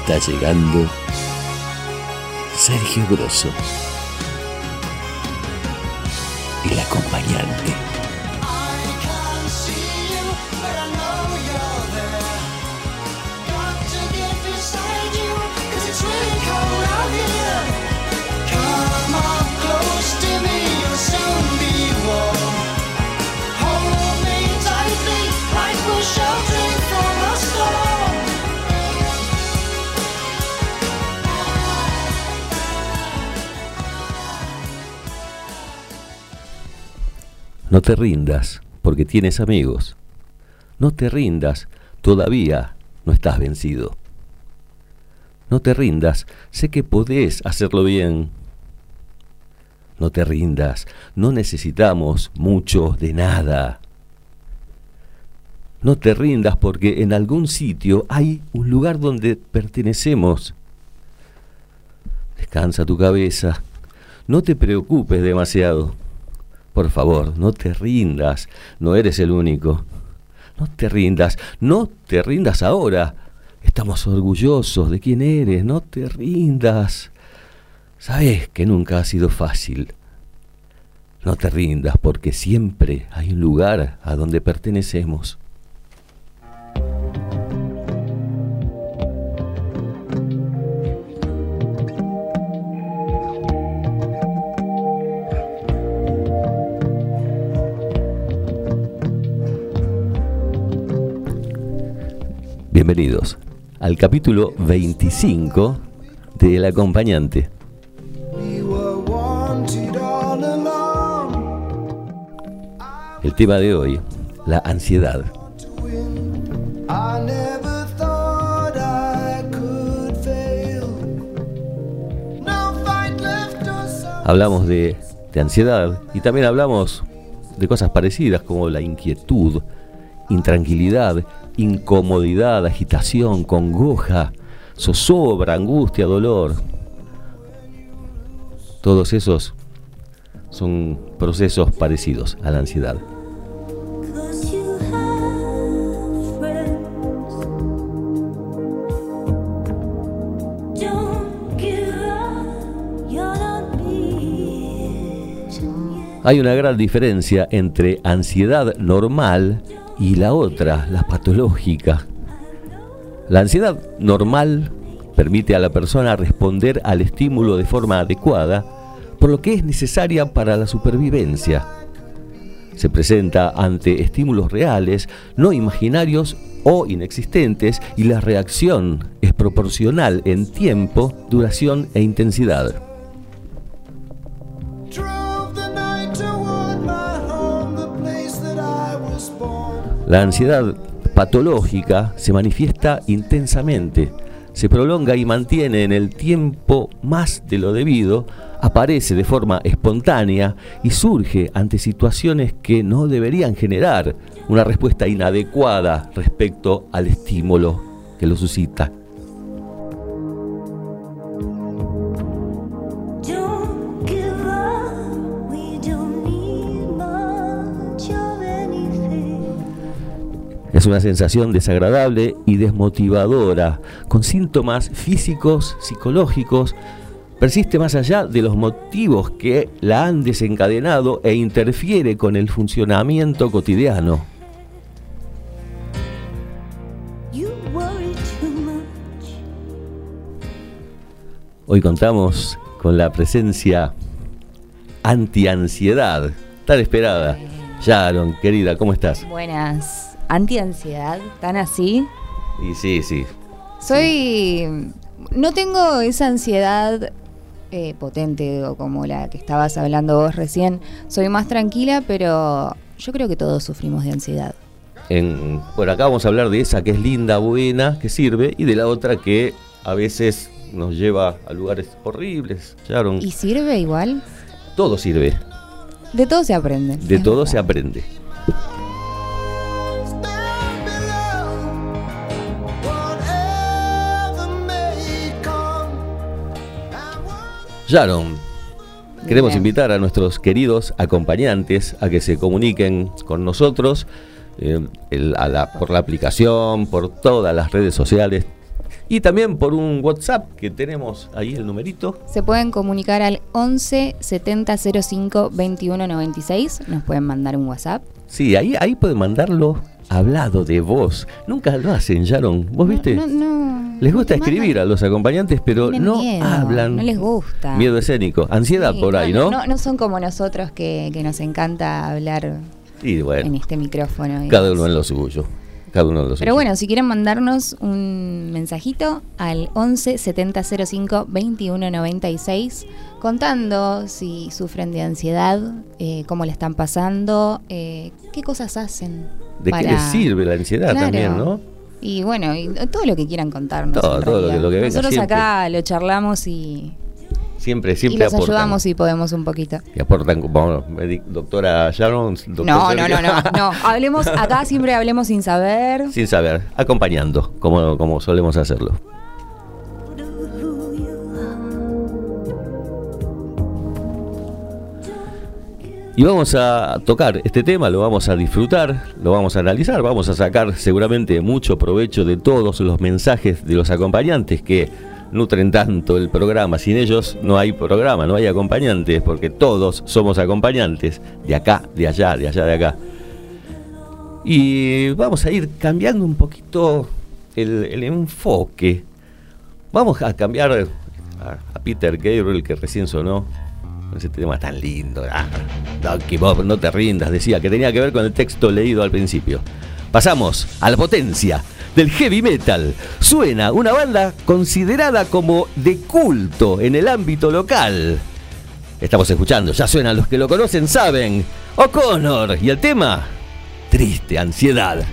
está llegando Sergio Grosso, No te rindas, porque tienes amigos. No te rindas, todavía no estás vencido. No te rindas, sé que podés hacerlo bien. No te rindas, no necesitamos mucho de nada. No te rindas porque en algún sitio hay un lugar donde pertenecemos. Descansa tu cabeza, no te preocupes demasiado. Por favor, no te rindas, no eres el único. No te rindas, no te rindas ahora. Estamos orgullosos de quién eres, no te rindas. Sabes que nunca ha sido fácil. No te rindas porque siempre hay un lugar a donde pertenecemos. Bienvenidos al capítulo 25 de El acompañante. El tema de hoy, la ansiedad. Hablamos de, de ansiedad y también hablamos de cosas parecidas como la inquietud, intranquilidad incomodidad, agitación, congoja, zozobra, angustia, dolor. Todos esos son procesos parecidos a la ansiedad. Hay una gran diferencia entre ansiedad normal y la otra, la patológica. La ansiedad normal permite a la persona responder al estímulo de forma adecuada, por lo que es necesaria para la supervivencia. Se presenta ante estímulos reales, no imaginarios o inexistentes, y la reacción es proporcional en tiempo, duración e intensidad. La ansiedad patológica se manifiesta intensamente, se prolonga y mantiene en el tiempo más de lo debido, aparece de forma espontánea y surge ante situaciones que no deberían generar una respuesta inadecuada respecto al estímulo que lo suscita. Es una sensación desagradable y desmotivadora, con síntomas físicos, psicológicos, persiste más allá de los motivos que la han desencadenado e interfiere con el funcionamiento cotidiano. Hoy contamos con la presencia anti-ansiedad, tan esperada. Sharon, querida, ¿cómo estás? Buenas anti-ansiedad, tan así. Y sí, sí. Soy. No tengo esa ansiedad eh, potente o como la que estabas hablando vos recién. Soy más tranquila, pero yo creo que todos sufrimos de ansiedad. En, bueno, acá vamos a hablar de esa que es linda, buena, que sirve, y de la otra que a veces nos lleva a lugares horribles. ¿Y sirve igual? Todo sirve. De todo se aprende. De todo se aprende. Sharon, queremos invitar a nuestros queridos acompañantes a que se comuniquen con nosotros eh, por la aplicación, por todas las redes sociales Y también por un WhatsApp que tenemos ahí el numerito. Se pueden comunicar al 11 70 05 21 96. Nos pueden mandar un WhatsApp. Sí, ahí, ahí pueden mandarlo hablado de voz. Nunca lo hacen, Sharon. ¿Vos viste? No, no, les gusta escribir a los acompañantes, pero no hablan. No les gusta. Miedo escénico. Ansiedad por ahí, ¿no? ¿no? No son como nosotros que, que nos encanta hablar en este micrófono. Cada uno en lo suyo. Cada uno de los Pero bueno, si quieren mandarnos un mensajito al 11 70 05 21 96 contando si sufren de ansiedad, eh, cómo le están pasando, eh, qué cosas hacen. ¿De qué les sirve la ansiedad también, no? Y bueno, y todo lo que quieran contarnos. Todo, todo lo que, venga Nosotros acá lo charlamos y Siempre, siempre y les ayudamos si podemos un poquito. Y aportan, bueno, doctora Sharon. no, no, no, no, no. Hablemos, acá siempre hablemos sin saber. Sin saber, acompañando, como, como solemos hacerlo. Y vamos a tocar este tema, lo vamos a disfrutar, lo vamos a analizar, vamos a sacar seguramente mucho provecho de todos los mensajes de los acompañantes que nutren tanto el programa. Sin ellos no hay programa, no hay acompañantes, porque todos somos acompañantes, de acá, de allá, de allá, de acá. Y vamos a ir cambiando un poquito el, enfoque. Vamos a cambiar a, Peter Gabriel, que recién sonó. Ese tema tan lindo. Ah, Bob, no te rindas, decía que tenía que ver con el texto leído al principio. Pasamos a la potencia del heavy metal. Suena una banda considerada como de culto en el ámbito local. Estamos escuchando, ya suenan los que lo conocen, saben. O'Connor y el tema, triste ansiedad.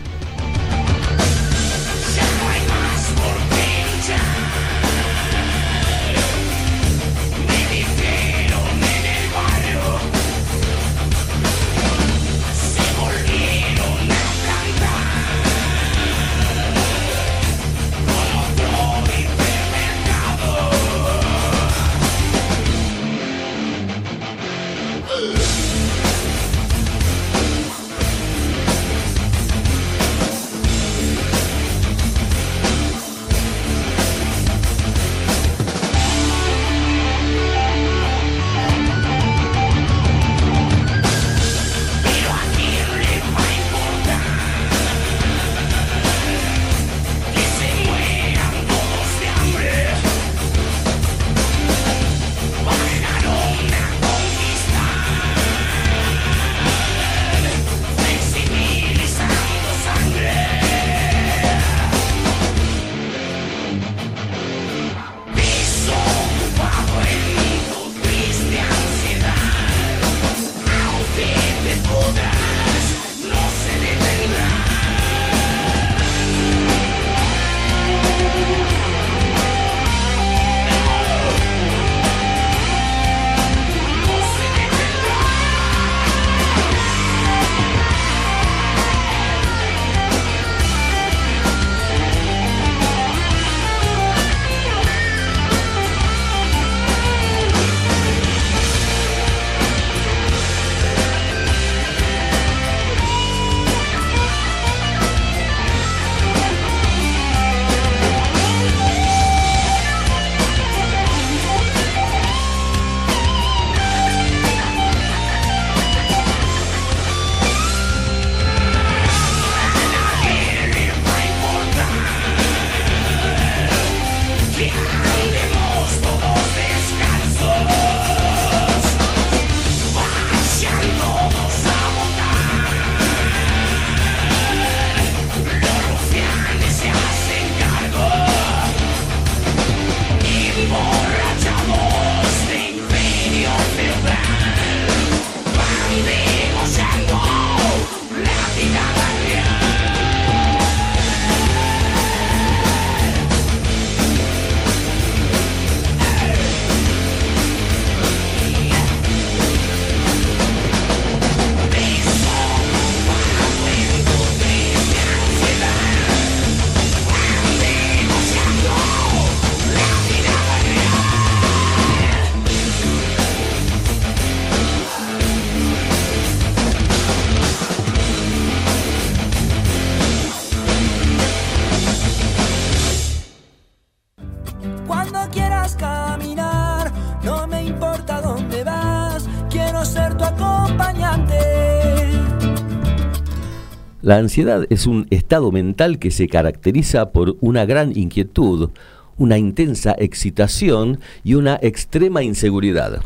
La ansiedad es un estado mental que se caracteriza por una gran inquietud, una intensa excitación y una extrema inseguridad.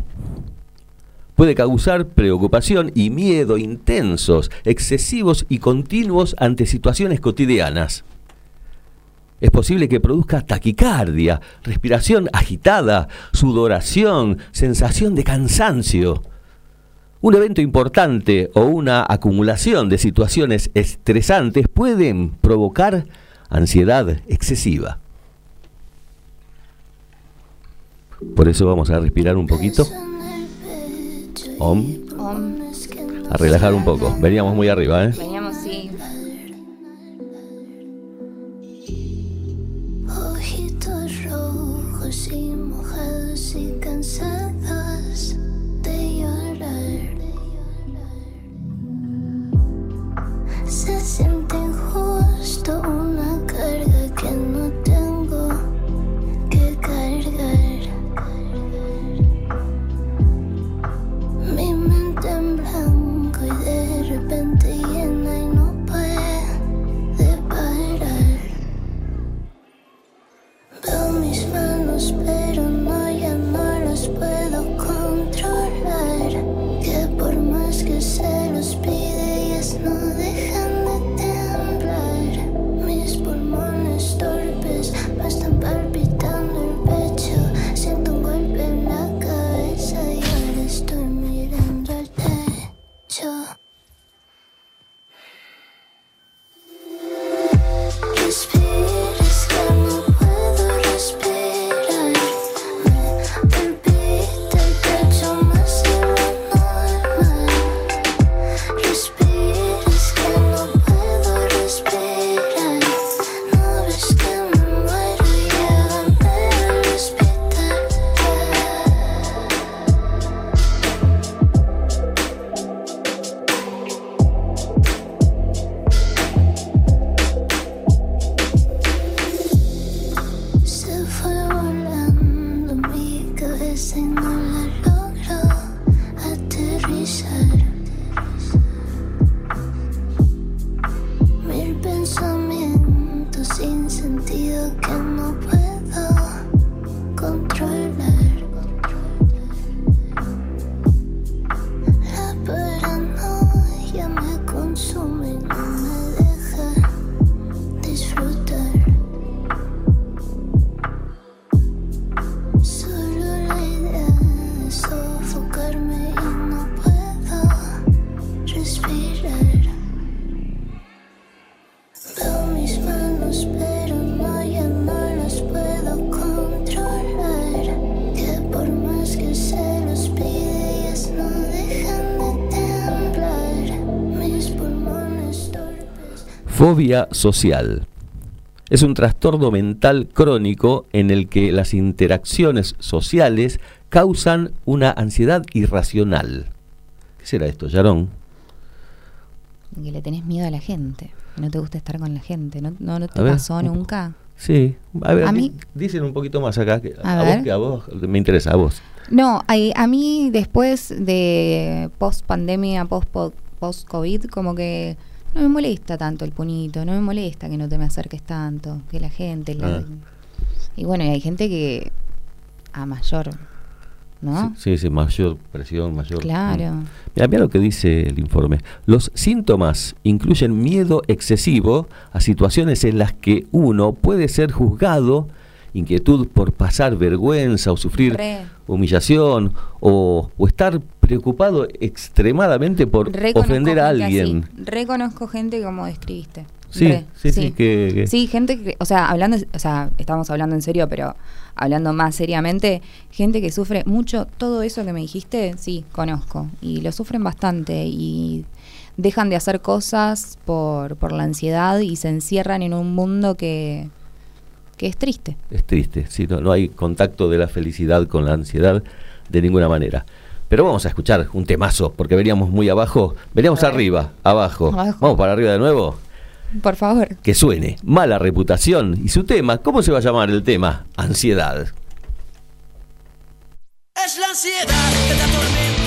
Puede causar preocupación y miedo intensos, excesivos y continuos ante situaciones cotidianas. Es posible que produzca taquicardia, respiración agitada, sudoración, sensación de cansancio. Un evento importante o una acumulación de situaciones estresantes pueden provocar ansiedad excesiva. Por eso vamos a respirar un poquito. Om. A relajar un poco. Veníamos muy arriba, ¿eh? Veníamos, Fobia social. Es un trastorno mental crónico en el que las interacciones sociales causan una ansiedad irracional. ¿Qué será esto, Yarón? Que le tenés miedo a la gente. Que no te gusta estar con la gente. ¿No, no, no te A ver, pasó nunca? Sí, a ver, A mí- dicen un poquito más acá. Que, A a, vos que a vos, me interesa, a vos. No, hay- a mí después de post pandemia, post post COVID, como que no me molesta tanto el puñito, no me molesta que no te me acerques tanto, que la gente. la- Ah. Y bueno, y hay gente que a mayor, ¿no? Sí, sí, mayor presión, mayor. Claro. Mm. Mira, mira lo que dice el informe. Los síntomas incluyen miedo excesivo a situaciones en las que uno puede ser juzgado, inquietud por pasar vergüenza o sufrir Re. humillación o, o estar preocupado extremadamente por Reconozco ofender a alguien. así. Reconozco gente como describiste. Sí, Re, sí, sí, que- que- Sí, gente que, o sea, hablando, o sea, estamos hablando en serio, pero hablando más seriamente, gente que sufre mucho todo eso que me dijiste, sí, conozco. Y lo sufren bastante y dejan de hacer cosas por, por la ansiedad y se encierran en un mundo que, que es triste. Es triste, sí, no, no hay contacto de la felicidad con la ansiedad de ninguna manera. Pero vamos a escuchar un temazo, porque veníamos muy abajo, veníamos arriba, abajo. Abajo. Vamos para arriba de nuevo. Por favor. Que suene, mala reputación. Y su tema, ¿cómo se va a llamar el tema? Ansiedad. Es la ansiedad que te atormenta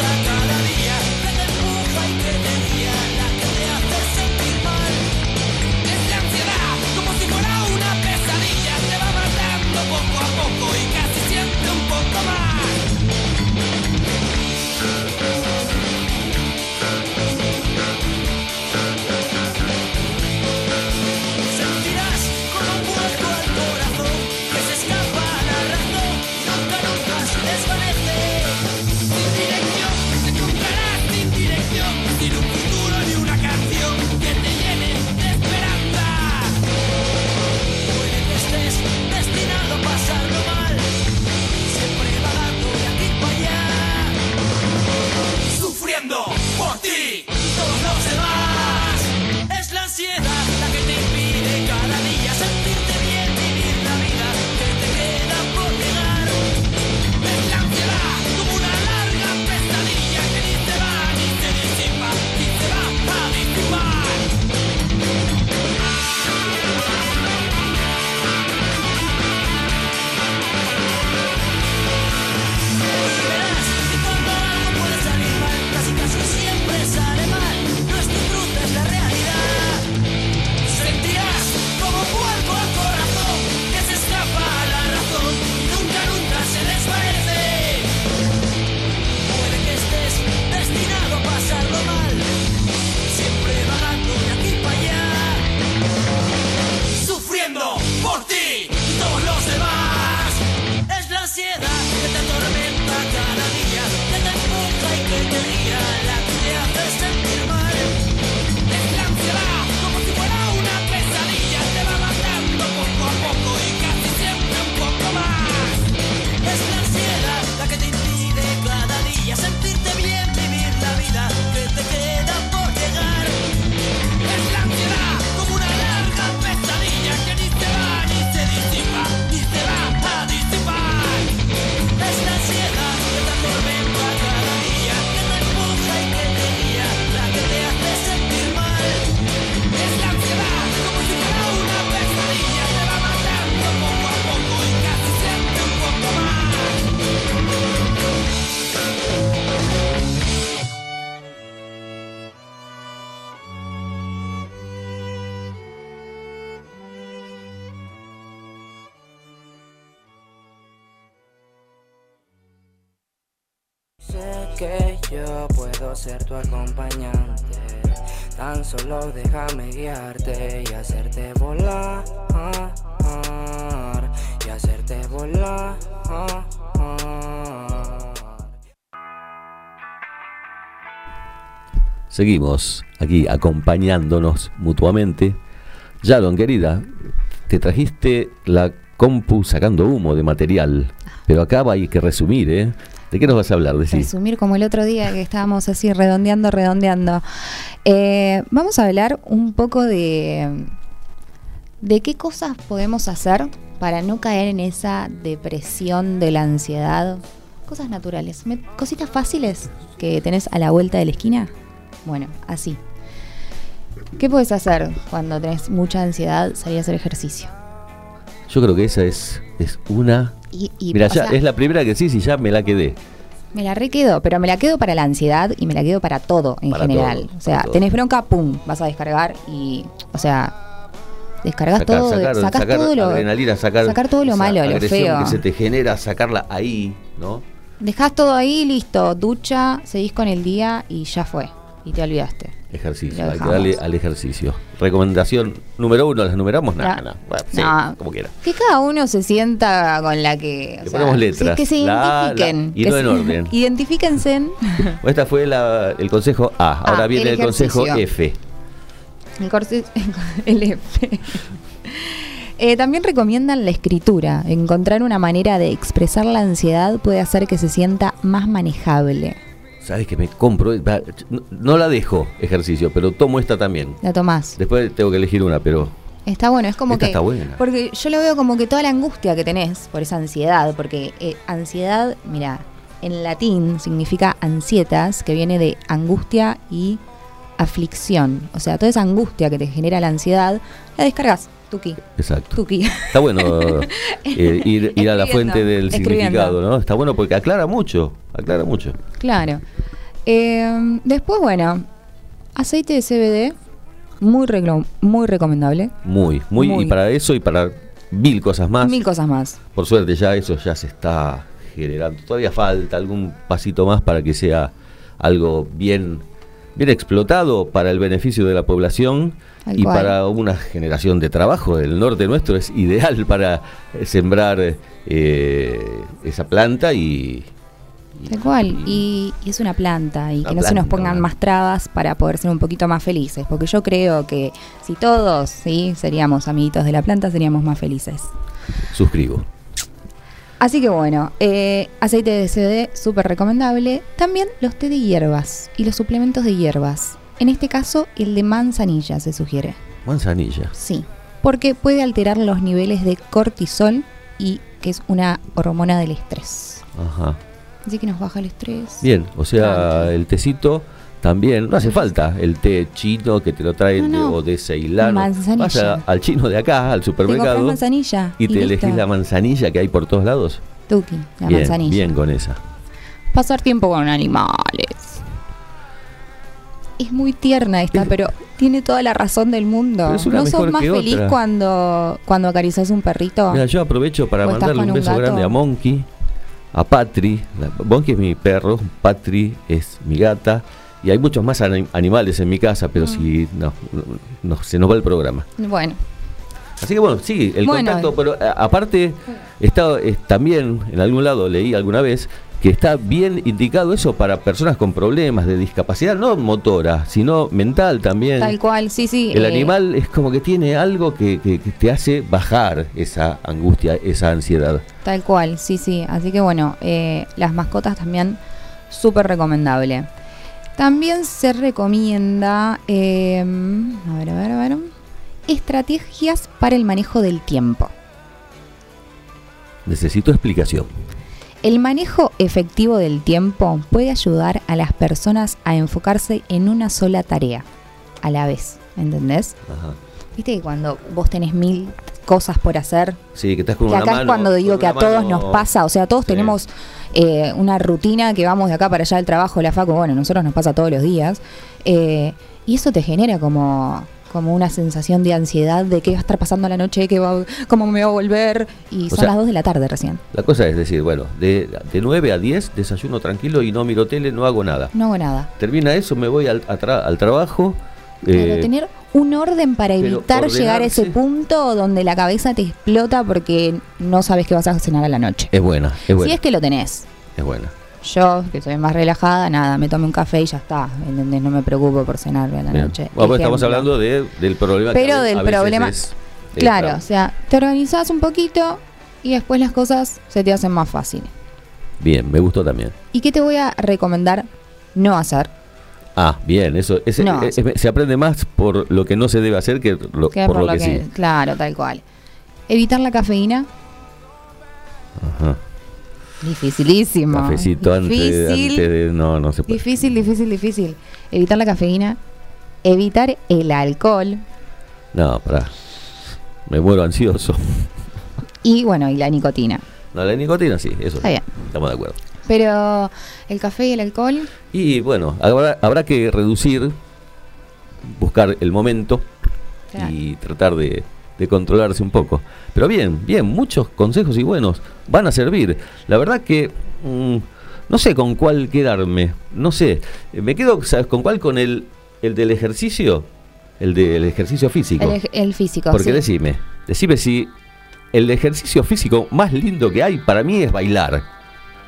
Seguimos aquí acompañándonos mutuamente. Yalon, querida, te trajiste la compu sacando humo de material, pero acá hay que resumir, ¿eh? ¿De qué nos vas a hablar? Decí. Resumir como el otro día que estábamos así redondeando, redondeando. Eh, vamos a hablar un poco de, de qué cosas podemos hacer para no caer en esa depresión de la ansiedad. Cosas naturales, cositas fáciles que tenés a la vuelta de la esquina. Bueno, así. ¿Qué puedes hacer cuando tenés mucha ansiedad? Salir a hacer ejercicio. Yo creo que esa es, es una... Y, y, Mira, ya sea, es la primera que sí, sí, ya me la quedé. Me la requedo, pero me la quedo para la ansiedad y me la quedo para todo en Para general. todo, o sea, tenés bronca, pum, vas a descargar y, o sea, descargas Sacar, todo, sacar, sacás sacar todo lo, adrenalina, sacar, sacar todo lo malo, lo feo. que se te genera, sacarla ahí, ¿no? dejás todo ahí, listo, ducha, seguís con el día y ya fue. Y te olvidaste. Ejercicio, hay que darle al ejercicio. Recomendación número uno, ¿las numeramos? Nada. Bueno, sí, No. como quiera. Que cada uno se sienta con la que. o Le sea, ponemos letras. Que se La, la, identifiquen. y que no en se- orden. Identifíquense. Bueno, Esta fue la- el consejo A, ahora Ah, viene el el, consejo. F. El corse- el F. Eh, también recomiendan la escritura. Encontrar una manera de expresar la ansiedad puede hacer que se sienta más manejable. ¿Sabes que me compro? No la dejo ejercicio, pero tomo esta también. La tomás. Después tengo que elegir una, pero Está bueno, es como Esta que. está buena. Porque yo lo veo como que toda la angustia que tenés por esa ansiedad, porque eh, ansiedad, mira, en latín significa ansietas, que viene de angustia y aflicción. O sea, toda esa angustia que te genera la ansiedad, la descargas. Tuki. Exacto. Tuki. Está bueno eh, ir, ir a la fuente del significado, ¿no? Está bueno porque aclara mucho, aclara mucho. Claro. Eh, después, bueno, aceite de CBD, muy, muy recomendable. Muy, muy, Muy. y para eso y para mil cosas más. Mil cosas más. Por suerte ya eso ya se está generando. Todavía falta algún pasito más para que sea algo bien, bien explotado para el beneficio de la población Tal y cual. para una generación de trabajo. El norte nuestro es ideal para eh, sembrar eh, esa planta y... Tal cual. Y, y es una planta y Una que no se nos pongan más trabas para poder ser un poquito más felices. Porque yo creo que si todos sí seríamos amiguitos de la planta, seríamos más felices. Suscribo. Así que bueno, eh, aceite de CBD súper recomendable. También los té de hierbas y los suplementos de hierbas. En este caso, el de manzanilla se sugiere. Manzanilla. Sí, porque puede alterar los niveles de cortisol y que es una hormona del estrés. Ajá. Así que nos baja el estrés. Bien, o sea, el tecito también, no hace falta el té chino que te lo traen No, no. de- o de Ceilán. Manzanilla. Al chino de acá, al Te supermercado, manzanilla y te listo. elegís la manzanilla que hay por todos lados. Tuki, la bien, manzanilla. bien con esa. Pasar tiempo con animales. Es muy tierna esta, Es- pero tiene toda la razón del mundo. ¿No sos más feliz otra. cuando, cuando acaricias un perrito? Mira, yo aprovecho para ¿O estás mandarle un un beso gato? grande a Monkey, a Patri. La- Monkey es mi perro, Patri es mi gata. Y hay muchos más ani- animales en mi casa, Mm. pero si no, no, no, se nos va el programa. Bueno, Así que bueno, sí, el Bueno. contacto, pero a- aparte, está, es- también en algún lado leí alguna vez que está bien indicado eso para personas con problemas de discapacidad, no motora, sino mental también. tal cual, sí, sí. El eh, animal es como que tiene algo que, que- que te hace bajar esa angustia, esa ansiedad. Tal cual, sí, sí. Así que bueno, eh, las mascotas también súper recomendable. También se recomienda, eh, a ver, a ver, a ver, estrategias para el manejo del tiempo. Necesito explicación. El manejo efectivo del tiempo puede ayudar a las personas a enfocarse en una sola tarea a la vez, ¿entendés? Ajá. Viste que cuando vos tenés mil cosas por hacer, Sí, que estás con que acá es cuando digo que a todos mano- nos pasa, o sea, todos Sí. tenemos eh, una rutina que vamos de acá para allá del trabajo, la facu, bueno, a nosotros nos pasa todos los días, eh, y eso te genera como, como una sensación de ansiedad de qué va a estar pasando la noche, qué va, cómo me va a volver, y O son sea- las 2 de la tarde recién. La cosa es decir, bueno, de, de 9 a 10 desayuno tranquilo y no miro tele, no hago nada. No hago nada. Termina eso, me voy al, tra- al trabajo. Claro, eh, tener un orden para pero evitar llegar a ese punto donde la cabeza te explota porque no sabes qué vas a cenar a la noche. es buena, es buena. Si es que lo tenés. Es buena. Yo, que soy más relajada, nada, me tomo un café y ya está. ¿Entendés? No me preocupo por cenar a la Bien. noche. Bueno, pues estamos hablando de, del problema que Pero ve- del a veces problema- es- es Claro, tra- o sea, te organizás un poquito y después las cosas se te hacen más fáciles. Bien, me gustó también. ¿Y qué te voy a recomendar no hacer? Ah, bien, eso No. es- es- se aprende más por lo que no se debe hacer que lo- Que por, lo que, sí. Claro, tal cual. Evitar la cafeína. Ajá. Dificilísimo. Cafecito antes, Difícil. antes de. No, no se puede. Difícil, difícil, difícil. Evitar la cafeína. Evitar el alcohol. No, pará. Me muero ansioso. Y bueno, y la nicotina. No, la nicotina sí, eso Está bien. Estamos de acuerdo. Pero el café y el alcohol. Y bueno, habrá, habrá que reducir, buscar el momento Claro. y tratar de, de controlarse un poco. Pero bien, bien, muchos consejos y buenos van a servir. La verdad que mm, no sé con cuál quedarme. No sé, Eh, me quedo, ¿sabes con cuál? Con el, el del ejercicio, el del ejercicio físico. El, el físico. Porque sí. decime, decime si el ejercicio físico más lindo que hay para mí es bailar.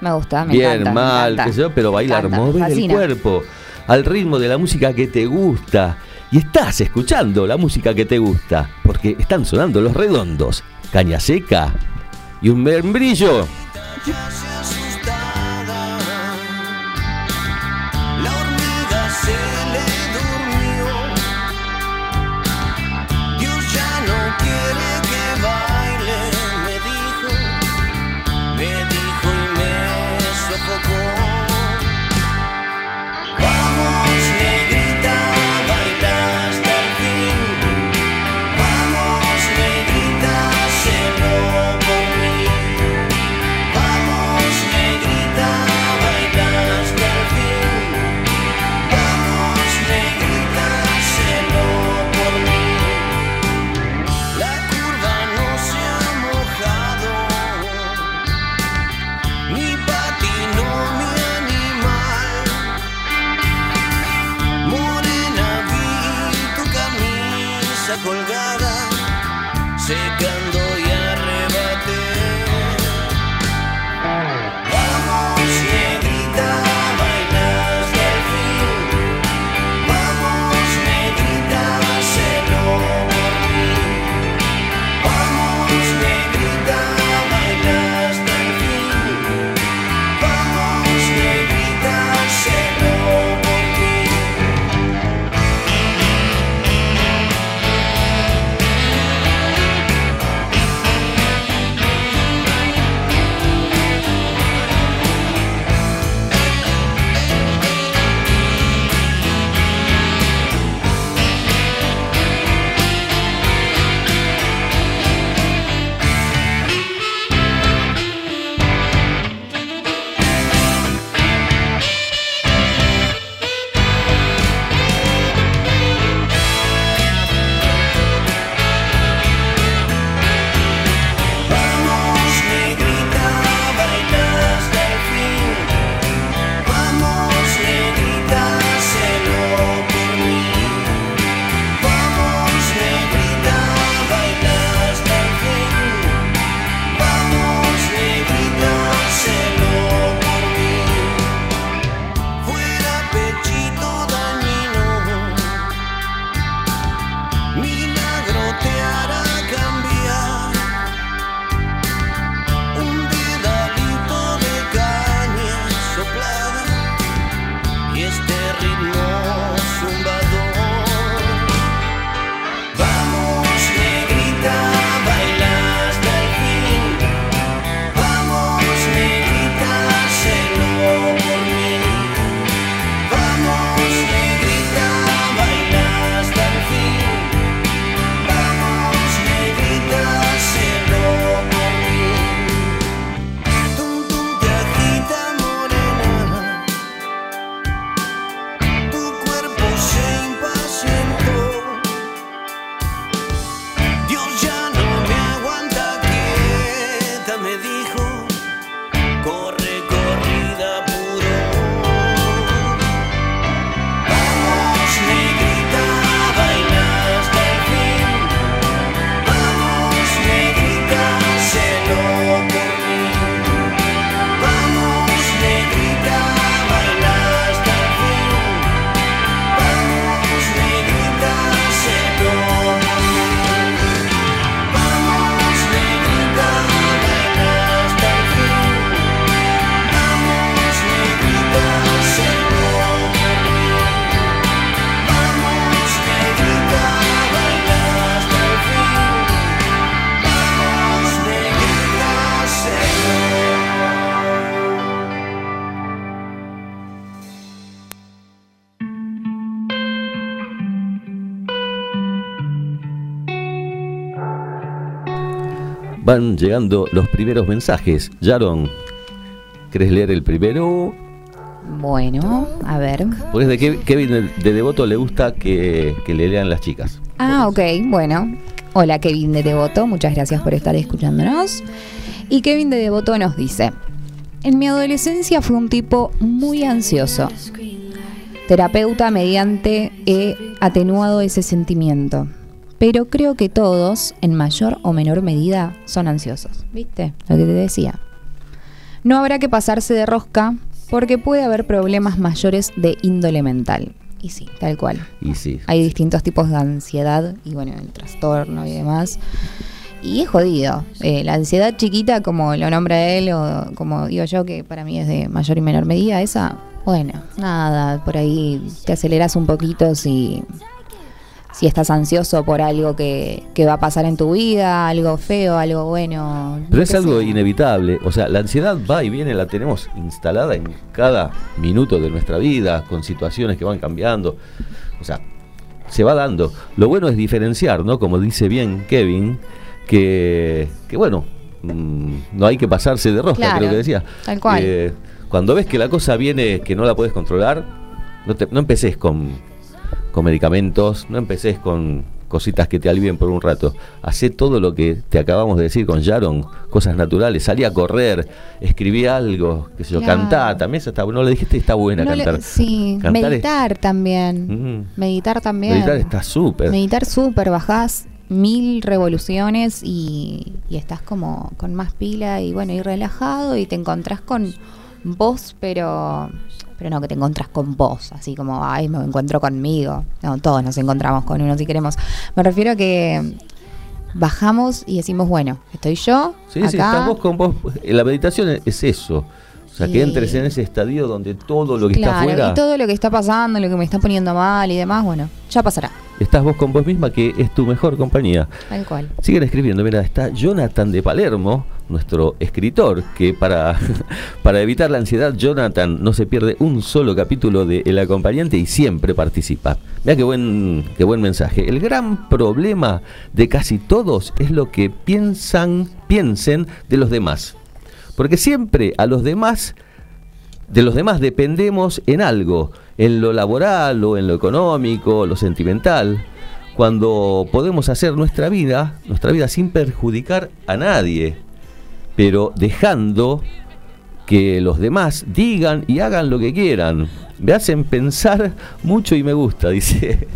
Me gusta, me Bien, encanta. me mal, encanta. qué sé yo, pero bailar, mover el cuerpo al ritmo de la música que te gusta. Y estás escuchando la música que te gusta, porque están sonando los redondos, caña seca y un membrillo. Van llegando los primeros mensajes. Yaron, ¿querés leer el primero? Bueno, a ver. Porque de Kev- Kevin de, de Devoto le gusta que, que le lean las chicas. Ah, ok, bueno. Hola Kevin de Devoto, muchas gracias por estar escuchándonos. Y Kevin de Devoto nos dice, en mi adolescencia fui un tipo muy ansioso. Terapeuta mediante he atenuado ese sentimiento. Pero creo que todos, en mayor o menor medida, son ansiosos. ¿Viste? Lo que te decía. No habrá que pasarse de rosca porque puede haber problemas mayores de índole mental. Y sí, tal cual. Y sí, Hay distintos tipos de ansiedad y bueno, el trastorno y demás. Y es jodido. Eh, la ansiedad chiquita, como lo nombra él, o como digo yo, que para mí es de mayor y menor medida, esa, bueno, nada, por ahí te aceleras un poquito si, si estás ansioso por algo que, que va a pasar en tu vida, algo feo, algo bueno. Pero es algo sea. inevitable. O sea, la ansiedad va y viene, la tenemos instalada en cada minuto de nuestra vida, con situaciones que van cambiando. O sea, se va dando. Lo bueno es diferenciar, ¿no? Como dice bien Kevin, que, que bueno, mm, no hay que pasarse de rosca, Claro, creo que decía. tal cual. Eh, cuando ves que la cosa viene que no la puedes controlar, no, te, no empeces con, con medicamentos, no empeces con cositas que te alivien por un rato. Hacé todo lo que te acabamos de decir con Sharon, cosas naturales. Salí a correr, escribí algo, qué sé yo, Claro. cantá. También está bueno. No le dijiste, está buena No le- cantar. sí, Cantar es- meditar también. Mm. Meditar también. Meditar está súper. Meditar súper, bajás mil revoluciones y, y estás como con más pila y bueno, y relajado y te encontrás con vos, pero pero no que te encontrás con vos, así como, ay, me encuentro conmigo. No, todos nos encontramos con uno si queremos. Me refiero a que bajamos y decimos, bueno, estoy yo, Sí, acá, sí, estás vos con vos. La meditación es- es eso. O sea, que entres en ese estadio donde todo lo que está afuera, y todo lo que está pasando, lo que me está poniendo mal y demás, bueno, ya pasará, estás vos con vos misma, que es tu mejor compañía. tal cual. Siguen escribiendo, mira, está Jonathan de Palermo, nuestro escritor, que para, para evitar la ansiedad, Jonathan no se pierde un solo capítulo de El acompañante y siempre participa. Mira qué buen, qué buen mensaje. El gran problema de casi todos es lo que piensan, piensen de los demás. Porque siempre a los demás de los demás dependemos en algo, en lo laboral o en lo económico, lo sentimental, cuando podemos hacer nuestra vida, nuestra vida sin perjudicar a nadie, pero dejando que los demás digan y hagan lo que quieran. Me hacen pensar mucho y me gusta, dice.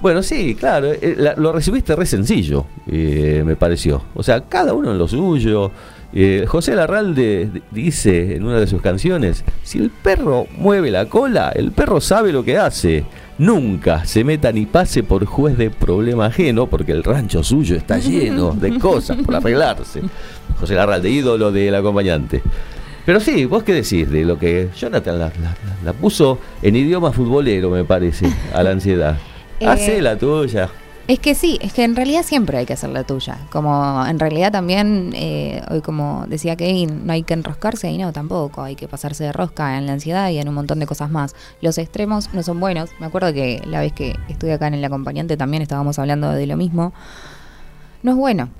Bueno, sí, claro, eh, lo recibiste re sencillo, eh, me pareció. O sea, cada uno en lo suyo. Eh, José Larralde dice en una de sus canciones, si el perro mueve la cola, el perro sabe lo que hace. Nunca se meta ni pase por juez de problema ajeno, porque el rancho suyo está lleno de cosas por arreglarse. José Larralde, ídolo del acompañante. Pero sí, vos qué decís de lo que Jonathan la, la- la puso en idioma futbolero, me parece, a la ansiedad. Eh, Hace la tuya. Es que sí, es que en realidad siempre hay que hacer la tuya. Como en realidad también, eh, hoy como decía Kevin, no hay que enroscarse y no, tampoco. Hay que pasarse de rosca en la ansiedad y en un montón de cosas más. Los extremos no son buenos. Me acuerdo que la vez que estuve acá en el acompañante también estábamos hablando de lo mismo. No es bueno.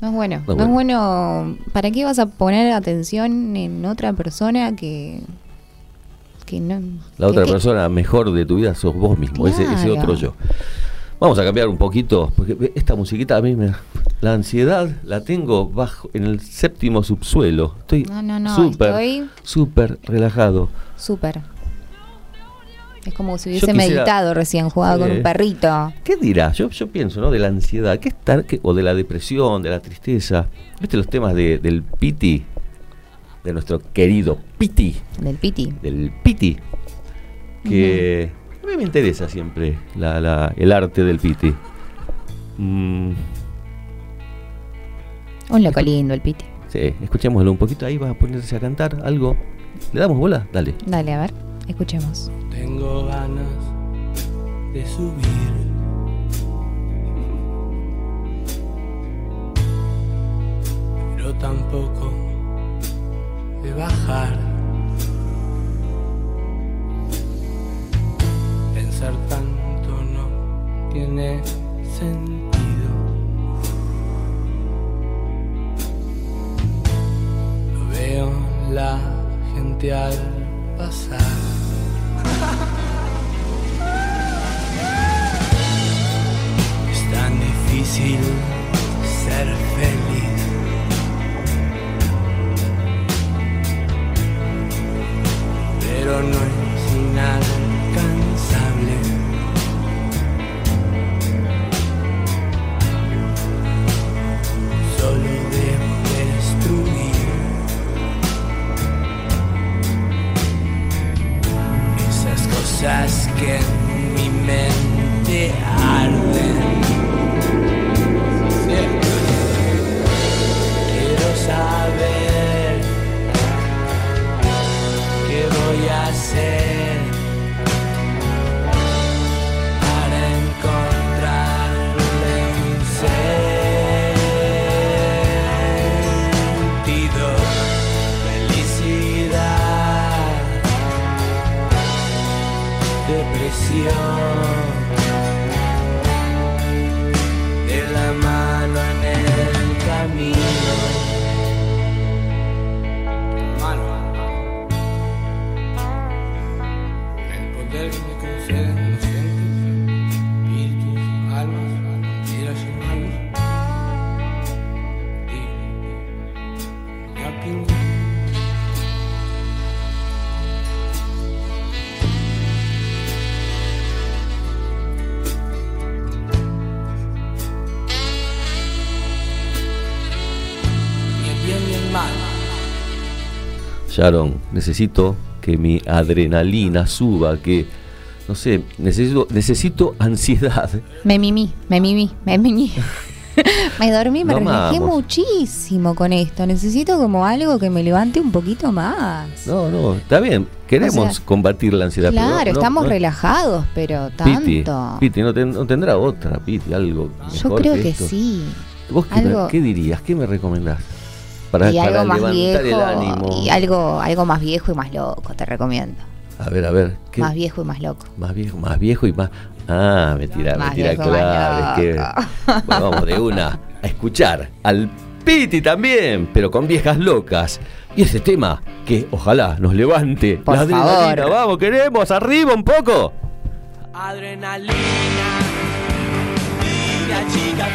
No es bueno. No No, es es bueno. ¿Para qué vas a poner atención en otra persona que... que no... La otra que- persona mejor de tu vida sos vos mismo, ese, ese Claro. otro yo. Vamos a cambiar un poquito, porque esta musiquita a mí me... La ansiedad la tengo bajo en el séptimo subsuelo. Estoy No, no, no, súper, estoy- súper relajado. Súper. Es como si hubiese quisiera- meditado recién, jugado con un perrito. ¿Qué dirá? Yo, yo pienso, ¿no? De la ansiedad, ¿qué estar, qué- o de la depresión, de la tristeza. ¿Viste los temas de- del piti? De nuestro querido piti. Del piti. del piti. Que a mí me interesa siempre la- la- el arte del piti. Mm, Un loco lindo el piti. sí, escuchémoslo un poquito. Ahí va a ponerse a cantar algo. ¿Le damos bola? Dale. Dale, a ver, escuchemos. Tengo ganas de subir. Pero tampoco de bajar. pensar tanto no tiene sentido. Lo veo la gente al pasar. Es tan difícil ser feliz. Pero no es nada. Cosas que en mi mente arden. Quiero saber qué voy a hacer Necesito que mi adrenalina suba, que, no sé, necesito, necesito ansiedad. Me mimí, me mimí, me mimí. me dormí, me No relajé amamos. muchísimo con esto. Necesito como algo que me levante un poquito más. No, no, está bien, queremos O sea, combatir la ansiedad. pero claro, no- estamos no- relajados, pero tanto. Piti, no, ten- no tendrá otra, Piti, algo Yo creo que sí. ¿Vos qué, Algo- qué dirías? ¿Qué me recomendás? Para, y para algo más levantar viejo el ánimo. y algo, algo más viejo y más loco, te recomiendo. A ver, a ver. ¿qué? Más viejo y más loco. Más viejo, más viejo y más. Ah, me tira, Más me tira viejo, claro. Es que. loco. Bueno, vamos de una a escuchar al Piti también, pero con viejas locas. Y ese tema que ojalá nos levante Por la adrenalina. favor. Vamos, queremos, arriba un poco. Adrenalina, la chica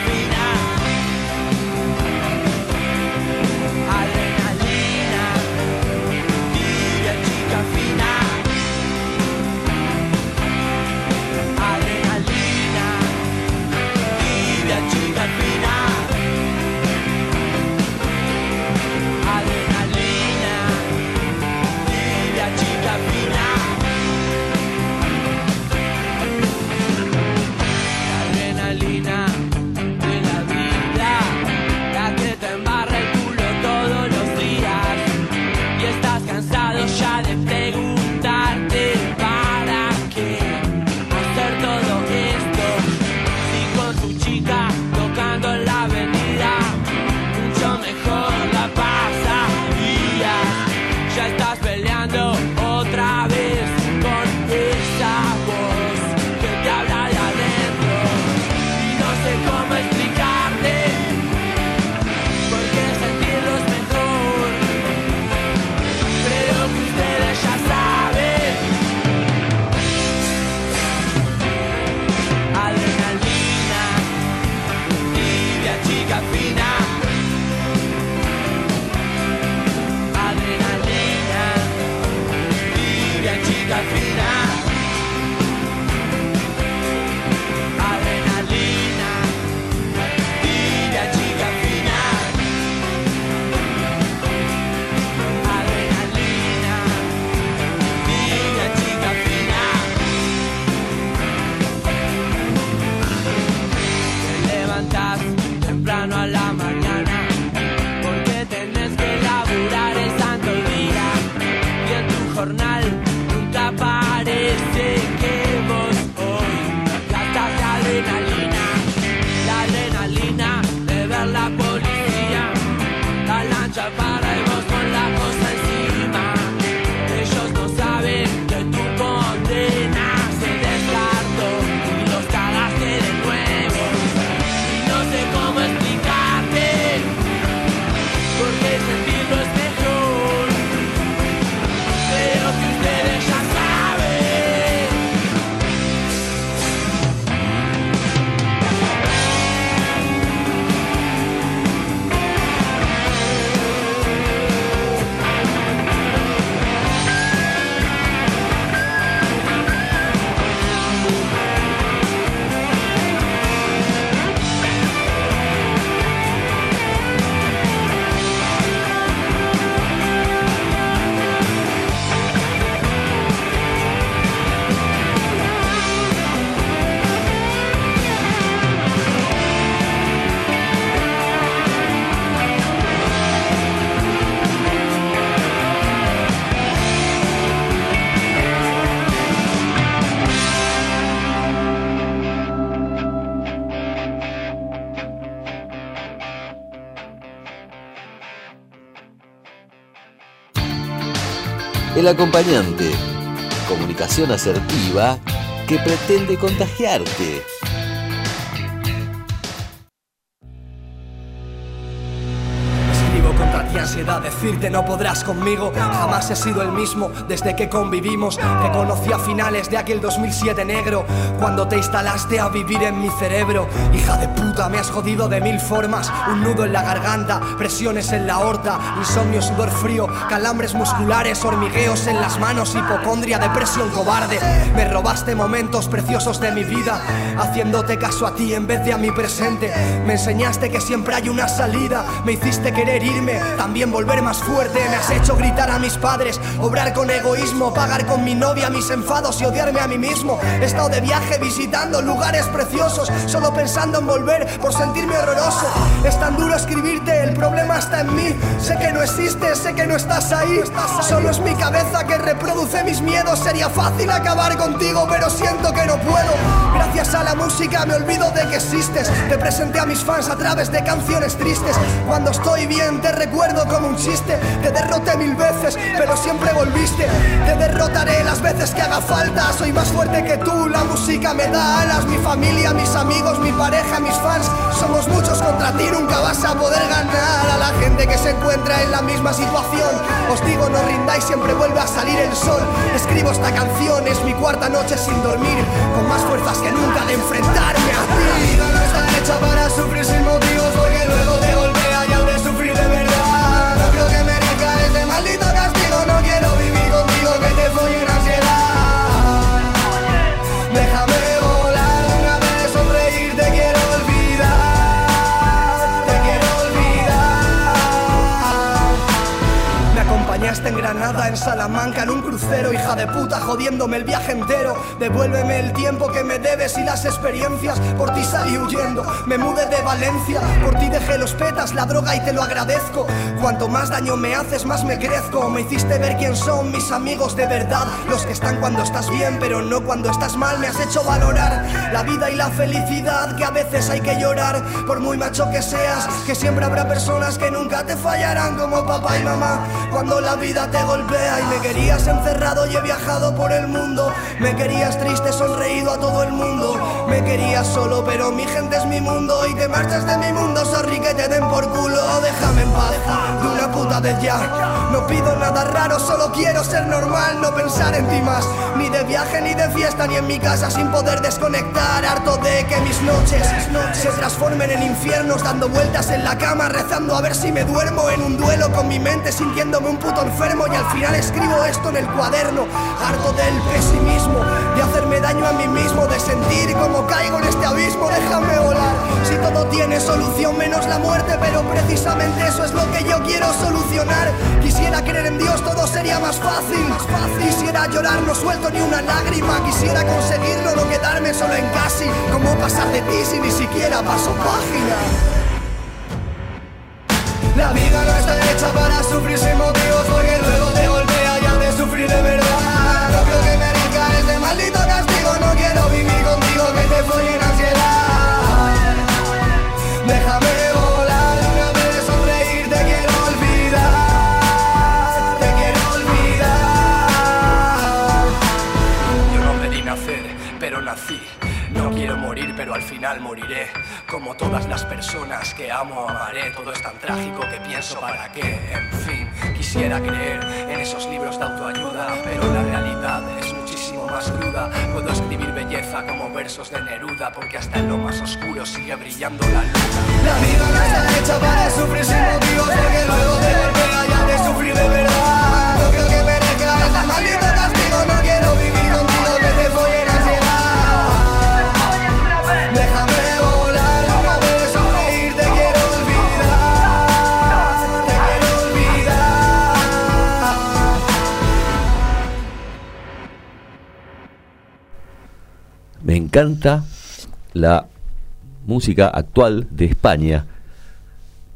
El acompañante. Comunicación asertiva que pretende contagiarte. Ansiedad, decirte no podrás conmigo. Jamás he sido el mismo desde que convivimos. Te conocí a finales de aquel 2007 negro, cuando te instalaste a vivir en mi cerebro. Hija de puta, me has jodido de mil formas. Un nudo en la garganta, presiones en la aorta, insomnio, sudor frío, calambres musculares, hormigueos en las manos, hipocondria, depresión cobarde. Me robaste momentos preciosos de mi vida, haciéndote caso a ti en vez de a mi presente. Me enseñaste que siempre hay una salida, me hiciste querer irme, también volver más fuerte. Me has hecho gritar a mis padres, obrar con egoísmo, pagar con mi novia mis enfados y odiarme a mí mismo. He estado de viaje visitando lugares preciosos, solo pensando en volver por sentirme horroroso. Es tan duro escribirte, el problema está en mí. Sé que no existes, sé que no estás ahí. Solo es mi cabeza que reproduce mis miedos. Sería fácil acabar contigo, pero siento que no puedo. Gracias a la música me olvido de que existes. Te presenté a mis fans a través de canciones tristes. Cuando estoy bien te recuerdo como un chiste. Te derroté mil veces, pero siempre volviste. Te derrotaré las veces que haga falta. Soy más fuerte que tú, la música me da alas. Mi familia, mis amigos, mi pareja, mis fans. Somos muchos contra ti, nunca vas a poder ganar. A la gente que se encuentra en la misma situación. Os digo, no rindáis, siempre vuelve a salir el sol. Escribo esta canción, es mi cuarta noche sin dormir. Con más fuerzas que nunca de enfrentarme a ti. La vida no está hecha para sufrir sin motivos, porque luego te and Granada, en Salamanca, en un crucero, hija de puta, jodiéndome el viaje entero. Devuélveme el tiempo que me debes y las experiencias. Por ti salí huyendo, me mudé de Valencia. Por ti dejé los petas, la droga y te lo agradezco. Cuanto más daño me haces, más me crezco. Me hiciste ver quién son mis amigos de verdad. Los que están cuando estás bien, pero no cuando estás mal. Me has hecho valorar la vida y la felicidad, que a veces hay que llorar. Por muy macho que seas, que siempre habrá personas que nunca te fallarán, como papá y mamá. Cuando la vida te golpea y me querías encerrado y he viajado por el mundo. Me querías triste, sonreído a todo el mundo. Me querías solo, pero mi gente es mi mundo. Y te marchas de mi mundo, sorry que te den por culo. Déjame en paz, No pido nada raro, solo quiero ser normal. No pensar en ti más, ni de viaje, ni de fiesta, ni en mi casa sin poder desconectar. Harto de que mis noches se transformen en infiernos, dando vueltas en la cama, rezando a ver si me duermo en un duelo con mi mente, sintiéndome un puto enfermo. Y al final escribo esto en el cuaderno, harto del pesimismo, de hacerme daño a mí mismo, de sentir como caigo en este abismo. Déjame volar, si todo tiene solución menos la muerte, pero precisamente eso es lo que yo quiero solucionar. Quisiera creer en Dios, todo sería más fácil. Quisiera llorar, no suelto ni una lágrima. Quisiera conseguirlo, no quedarme solo en casi. ¿Cómo pasar de ti si ni siquiera paso página? La vida no está hecha para sufrir sin motivos porque luego te golpea y has de sufrir de verdad. Al final moriré. Como todas las personas que amo, amaré. Todo es tan trágico que pienso para qué. En fin, quisiera creer en esos libros de autoayuda, pero la realidad es muchísimo más cruda. Puedo escribir belleza como versos de Neruda, porque hasta en lo más oscuro sigue brillando la luna. La vida no está hecha para sufrir sin motivos, porque luego te golpea y de sufrir de verdad. Encanta la música actual de España.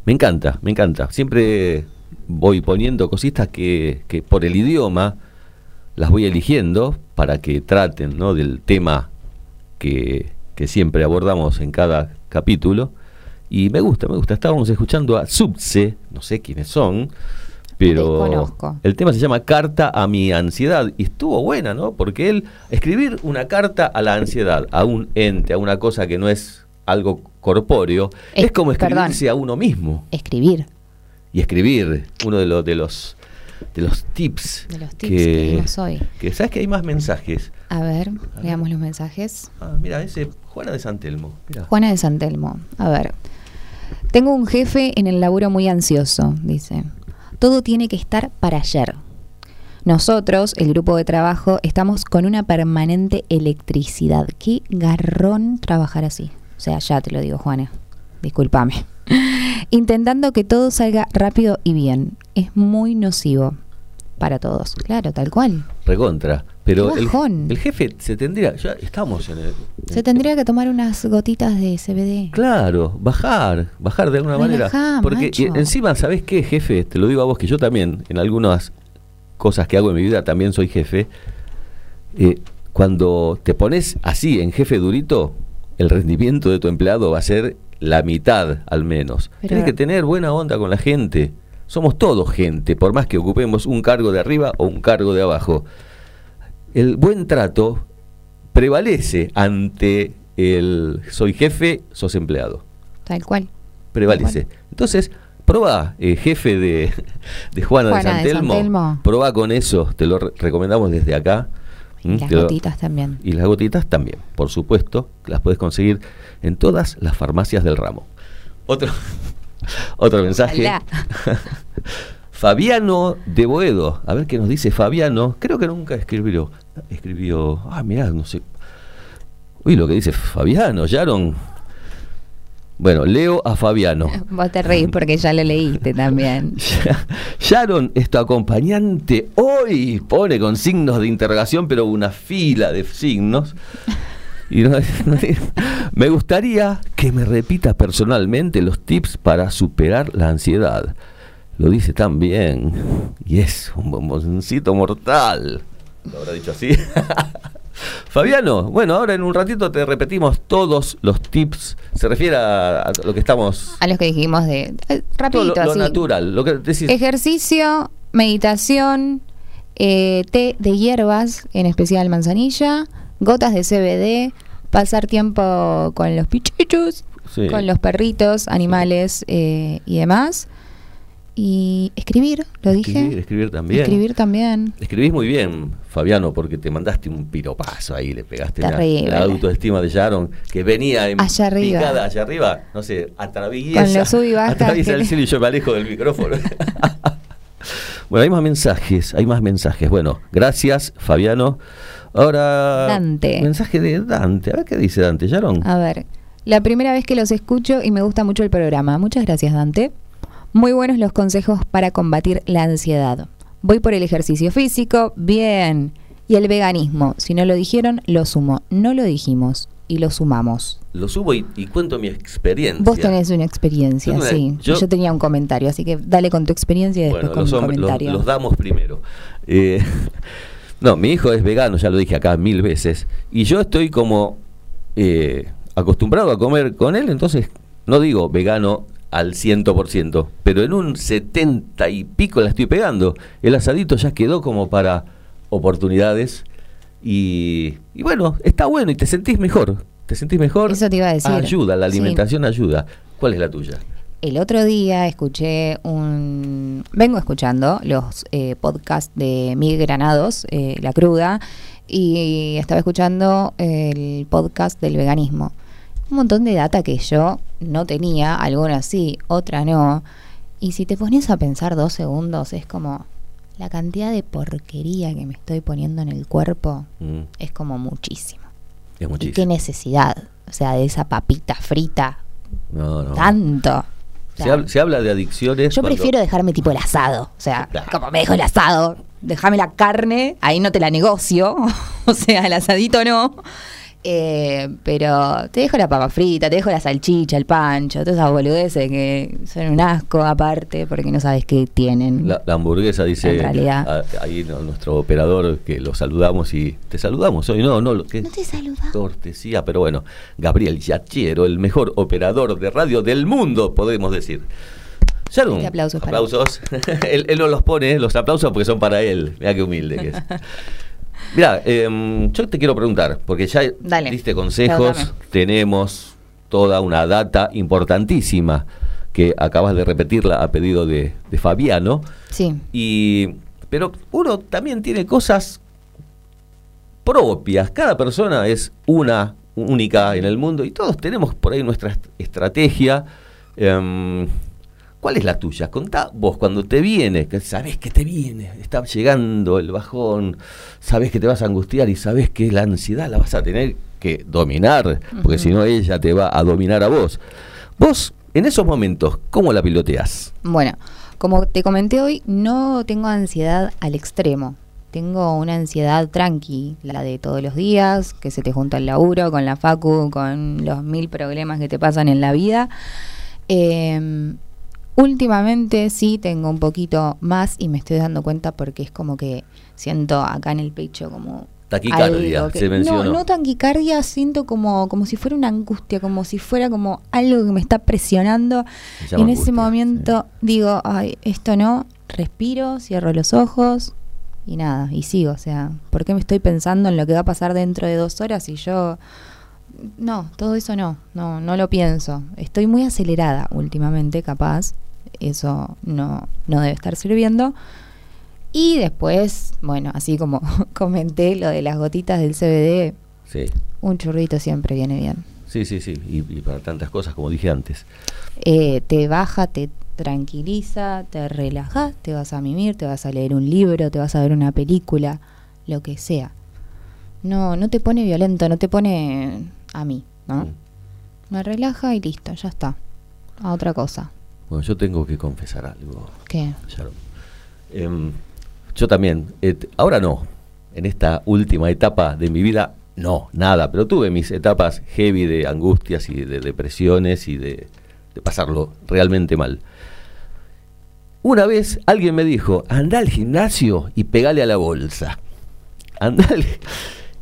Me encanta, me encanta. Siempre voy poniendo cositas que, que por el idioma las voy eligiendo para que traten ¿no? del tema que, que siempre abordamos en cada capítulo. Y me gusta, me gusta. Estábamos escuchando a Subse, no sé quiénes son, Pero Desconozco. el tema se llama Carta a mi ansiedad y estuvo buena, ¿no? Porque él escribir una carta a la ansiedad, a un ente, a una cosa que no es algo corpóreo, Es- es, como perdón. escribirse a uno mismo Escribir. y escribir uno de los de los de los tips De los tips que dimos hoy. que sabes que hay más mensajes. A ver, leamos los mensajes. Ah, mira, ese Juana de Santelmo. Mira. Juana de Santelmo. A ver. Tengo un jefe en el laburo muy ansioso, dice. Todo tiene que estar para ayer. Nosotros, el grupo de trabajo, estamos con una permanente electricidad. Qué garrón trabajar así. O sea, ya te lo digo, Juana. Discúlpame. Intentando que todo salga rápido y bien. Es muy nocivo para todos. Claro, tal cual. Recontra. Pero el, jefe se tendría, ya estamos en el Se tendría que tomar unas gotitas de CBD. Claro, bajar, bajar de alguna Relajá, manera. Porque y encima, ¿sabés qué, jefe? Te lo digo a vos, que yo también, en algunas cosas que hago en mi vida, también soy jefe. Eh, cuando te pones así, en jefe durito, el rendimiento de tu empleado va a ser la mitad, al menos. Pero- Tienes que tener buena onda con la gente. Somos todos gente, por más que ocupemos un cargo de arriba o un cargo de abajo. El buen trato prevalece ante el soy jefe, sos empleado Tal cual. prevalece. Entonces, probá, eh, jefe de, de Juana, Juana de de San Telmo, Santelmo. probá con eso, te lo re- recomendamos desde acá. Y ¿Mm? las gotitas también. Y las gotitas también, por supuesto, las puedes conseguir en todas las farmacias del ramo. Otro, otro mensaje. Fabiano de Boedo. A ver qué nos dice Fabiano. Creo que nunca escribió. Escribió. Ah, mirá, no sé. Uy, lo que dice Fabiano, Yaron. Bueno, leo a Fabiano. Vos te reís porque ya lo leíste también. Sharon es tu acompañante hoy. Pone con signos de interrogación, pero una fila de signos. Y no- me gustaría que me repita personalmente los tips para superar la ansiedad. Lo dice tan bien. Y es un bomboncito mortal. Lo habrá dicho así. Fabiano, bueno, ahora en un ratito te repetimos todos los tips. Se refiere a, a lo que estamos. A los que dijimos de... eh, todo lo, lo así. natural. Lo que decís. Ejercicio, meditación, eh, té de hierbas, en especial manzanilla, gotas de CBD, pasar tiempo con los pichichos, Sí. con los perritos, animales eh, y demás. Y escribir, lo dije. Escribir, también. Escribir también. Escribís muy bien, Fabiano, porque te mandaste un piropazo ahí, le pegaste la, autoestima de Sharon, que venía en Allá arriba. picada allá arriba, no sé, atraviesa, Con los sub y bajas atraviesa que- el cielo y yo me alejo del micrófono. bueno, hay más mensajes, hay más mensajes. Bueno, gracias, Fabiano. Ahora, Dante. mensaje de Dante. A ver qué dice Dante, Sharon. A ver, la primera vez que los escucho y me gusta mucho el programa. Muchas gracias, Dante. Muy buenos los consejos para combatir la ansiedad. Voy por el ejercicio físico, bien. Y el veganismo, si no lo dijeron, lo sumo. No lo dijimos y lo sumamos. Lo subo y, y cuento mi experiencia. Vos tenés una experiencia, una- sí. yo- Yo, tenía un comentario, así que dale con tu experiencia y después Bueno, con los, mi hom- los- comentario. los damos primero. Eh, no, mi hijo es vegano, ya lo dije acá mil veces. Y yo estoy como eh, acostumbrado a comer con él, entonces no digo vegano al ciento por ciento, pero en un 70 y pico la estoy pegando. El asadito ya quedó como para oportunidades. Y, y bueno, está bueno y te sentís mejor. Te sentís mejor. Eso te iba a decir. Ayuda, la Sí. alimentación ayuda. ¿Cuál es la tuya? El otro día escuché un... Vengo escuchando los eh, podcasts de Miguel Granados, eh, La Cruda, y estaba escuchando el podcast del veganismo. Un montón de data que yo no tenía, algunas sí, otra no. Y si te pones a pensar dos segundos, es como la cantidad de porquería que me estoy poniendo en el cuerpo Mm, es como muchísimo. es ¿Y qué muchísimo. necesidad? O sea, de esa papita frita, No, no. tanto. O Se, habla, se habla de adicciones. yo cuando- prefiero dejarme tipo el asado. O sea, Claro. como me dejo el asado, déjame la carne, ahí no te la negocio. o sea, el asadito no. Eh, pero te dejo la papa frita, te dejo la salchicha, el pancho, todas esas boludeces que son un asco aparte porque no sabes qué tienen. La, la hamburguesa dice En realidad. a- ahí no- nuestro operador que lo saludamos y te saludamos hoy. No, no, lo que no te saluda. cortesía, pero bueno, Gabriel Yachero, el mejor operador de radio del mundo, podemos decir. Sharon, Este aplauso es para aplausos. él, él no los pone, los aplausos, porque son para él. Mira qué humilde que es. Mira, yo te quiero preguntar, porque ya Dale. diste consejos, tenemos toda una data importantísima que acabas de repetirla a pedido de, de Fabiano. Sí. Y, pero uno también tiene cosas propias. Cada persona es una, única en el mundo y todos tenemos por ahí nuestra est- estrategia. Em, ¿Cuál es la tuya? Contá vos cuando te viene, que sabés que te viene, está llegando el bajón, sabés que te vas a angustiar y sabés que la ansiedad la vas a tener que dominar, porque si no ella te va a dominar a vos. Vos, en esos momentos, ¿cómo la piloteás? Bueno, como te comenté hoy, no tengo ansiedad al extremo. Tengo una ansiedad tranqui, la de todos los días, que se te junta el laburo, con la facu, con los mil problemas que te pasan en la vida. Eh, últimamente sí tengo un poquito más y me estoy dando cuenta porque es como que siento acá en el pecho como... Taquicardia, que- se mencionó. No, no taquicardia, siento como, como si fuera una angustia, como si fuera como algo que me está presionando. Y en ese momento digo, ay, esto no, respiro, cierro los ojos y nada, y sigo. O sea, ¿por qué me estoy pensando en lo que va a pasar dentro de dos horas y yo... No, todo eso no, no, no lo pienso. Estoy muy acelerada últimamente, capaz. Eso no, no debe estar sirviendo. Y después, bueno, así como comenté lo de las gotitas del CBD, Sí, un churrito siempre viene bien. sí, sí, sí. Y, y para tantas cosas, como dije antes. eh, te baja, te tranquiliza, te relaja, te vas a mimir, te vas a leer un libro, te vas a ver una película, lo que sea. No, no te pone violento, no te pone a mí, ¿no? Mm. Me relaja y listo, ya está. A otra cosa. Bueno, yo tengo que confesar algo, ¿Qué? Sharon. Em, yo también, ahora no, en esta última etapa de mi vida, no, nada, pero tuve mis etapas heavy de angustias y de depresiones y de, de pasarlo realmente mal. Una vez alguien me dijo, anda al gimnasio y pegale a la bolsa. Andale.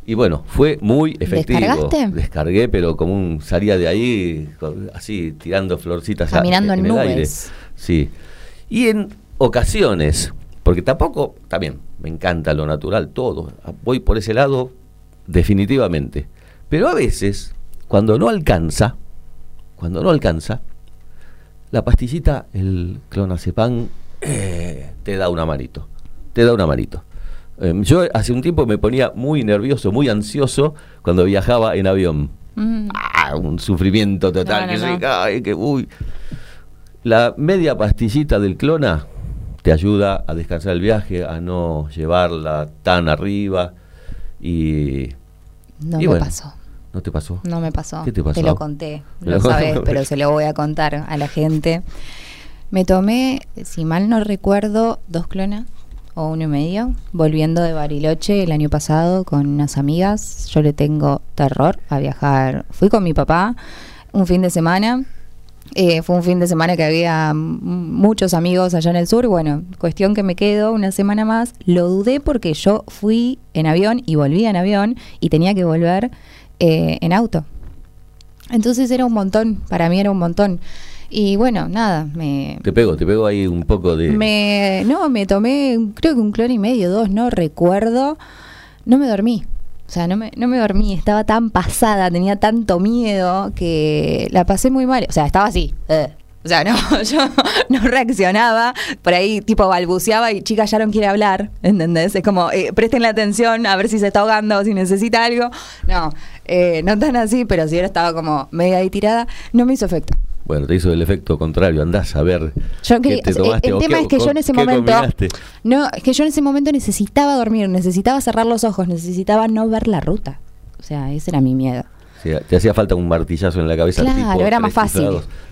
Y bueno, fue muy efectivo. ¿Descargaste? Descargué, pero como un salía de ahí, así tirando florcitas a- Caminando en el aire. nubes. Sí. Y en ocasiones, porque tampoco, también me encanta lo natural, todo. Voy por ese lado definitivamente. Pero a veces, cuando no alcanza, cuando no alcanza, la pastillita, el clonazepam, eh, te da una manito. Te da una manito. Em, yo hace un tiempo me ponía muy nervioso, muy ansioso cuando viajaba en avión. Mm, Ah, un sufrimiento total. No, que no, que uy. La media pastillita del clona te ayuda a descansar el viaje, a no llevarla tan arriba. Y. no y me bueno, pasó. ¿No te pasó? No me pasó. ¿Qué te pasó? lo conté. Lo- sabes, pero se lo voy a contar a la gente. Me tomé, si mal no recuerdo, dos clonas o uno y medio, volviendo de Bariloche el año pasado con unas amigas. Yo le tengo terror a viajar. Fui con mi papá un fin de semana. Eh, fue un fin de semana que había muchos amigos allá en el sur. Bueno, cuestión que me quedo una semana más. Lo dudé porque yo fui en avión y volví en avión y tenía que volver eh, en auto. Entonces era un montón, para mí era un montón. Y bueno, nada, me, Te pego, te pego ahí un poco de. me, no, me tomé, creo que un clon y medio, dos, no recuerdo. No me dormí. O sea, no me, no me dormí. Estaba tan pasada, tenía tanto miedo que la pasé muy mal. O sea, estaba así. eh. O sea, no, yo no reaccionaba. Por ahí, tipo, balbuceaba y chica, ya no quiere hablar. ¿Entendés? Es como, eh, presten la atención a ver si se está ahogando o si necesita algo. No, eh, no tan así, pero si era estaba como media ahí tirada, no me hizo efecto. Bueno, te hizo el efecto contrario. Andás a ver. Yo qué te sea, tomaste el tema qué- es que yo en ese momento no, es que yo en ese momento necesitaba dormir, necesitaba cerrar los ojos, necesitaba no ver la ruta. O sea, ese era mi miedo. Sí, te hacía falta un martillazo en la cabeza. Claro, tipo era más fácil.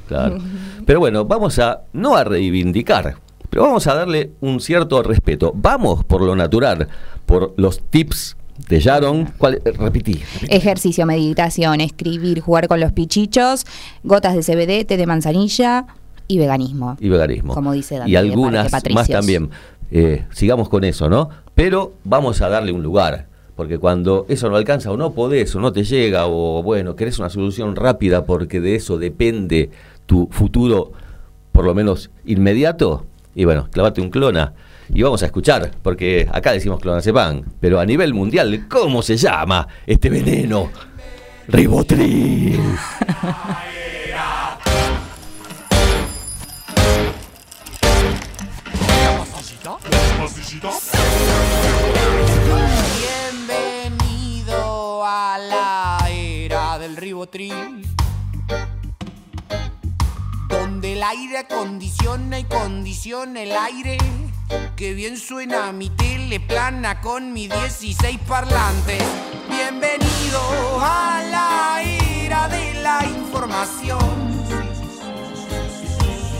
Claro. Pero bueno, vamos a, no a reivindicar, pero vamos a darle un cierto respeto. Vamos por lo natural, por los tips de Sharon. ¿Cuál, repetí, repetí. Ejercicio, meditación, escribir, jugar con los pichichos, gotas de CBD, té de manzanilla y veganismo. y veganismo. Como dice Dante Y algunas más también. Eh, sigamos con eso, ¿no? Pero vamos a darle un lugar. Porque cuando eso no alcanza o no podés o no te llega o bueno, querés una solución rápida porque de eso depende tu futuro por lo menos inmediato, y bueno, clavate un clona. Y vamos a escuchar, porque acá decimos clonazepam, pero a nivel mundial, ¿cómo se llama este veneno? Ribotril. Bienvenido a la era del ribotril. Donde el aire acondiciona y condiciona el aire. Que bien suena mi tele plana con mi 16 parlantes. Bienvenido a la era de la información.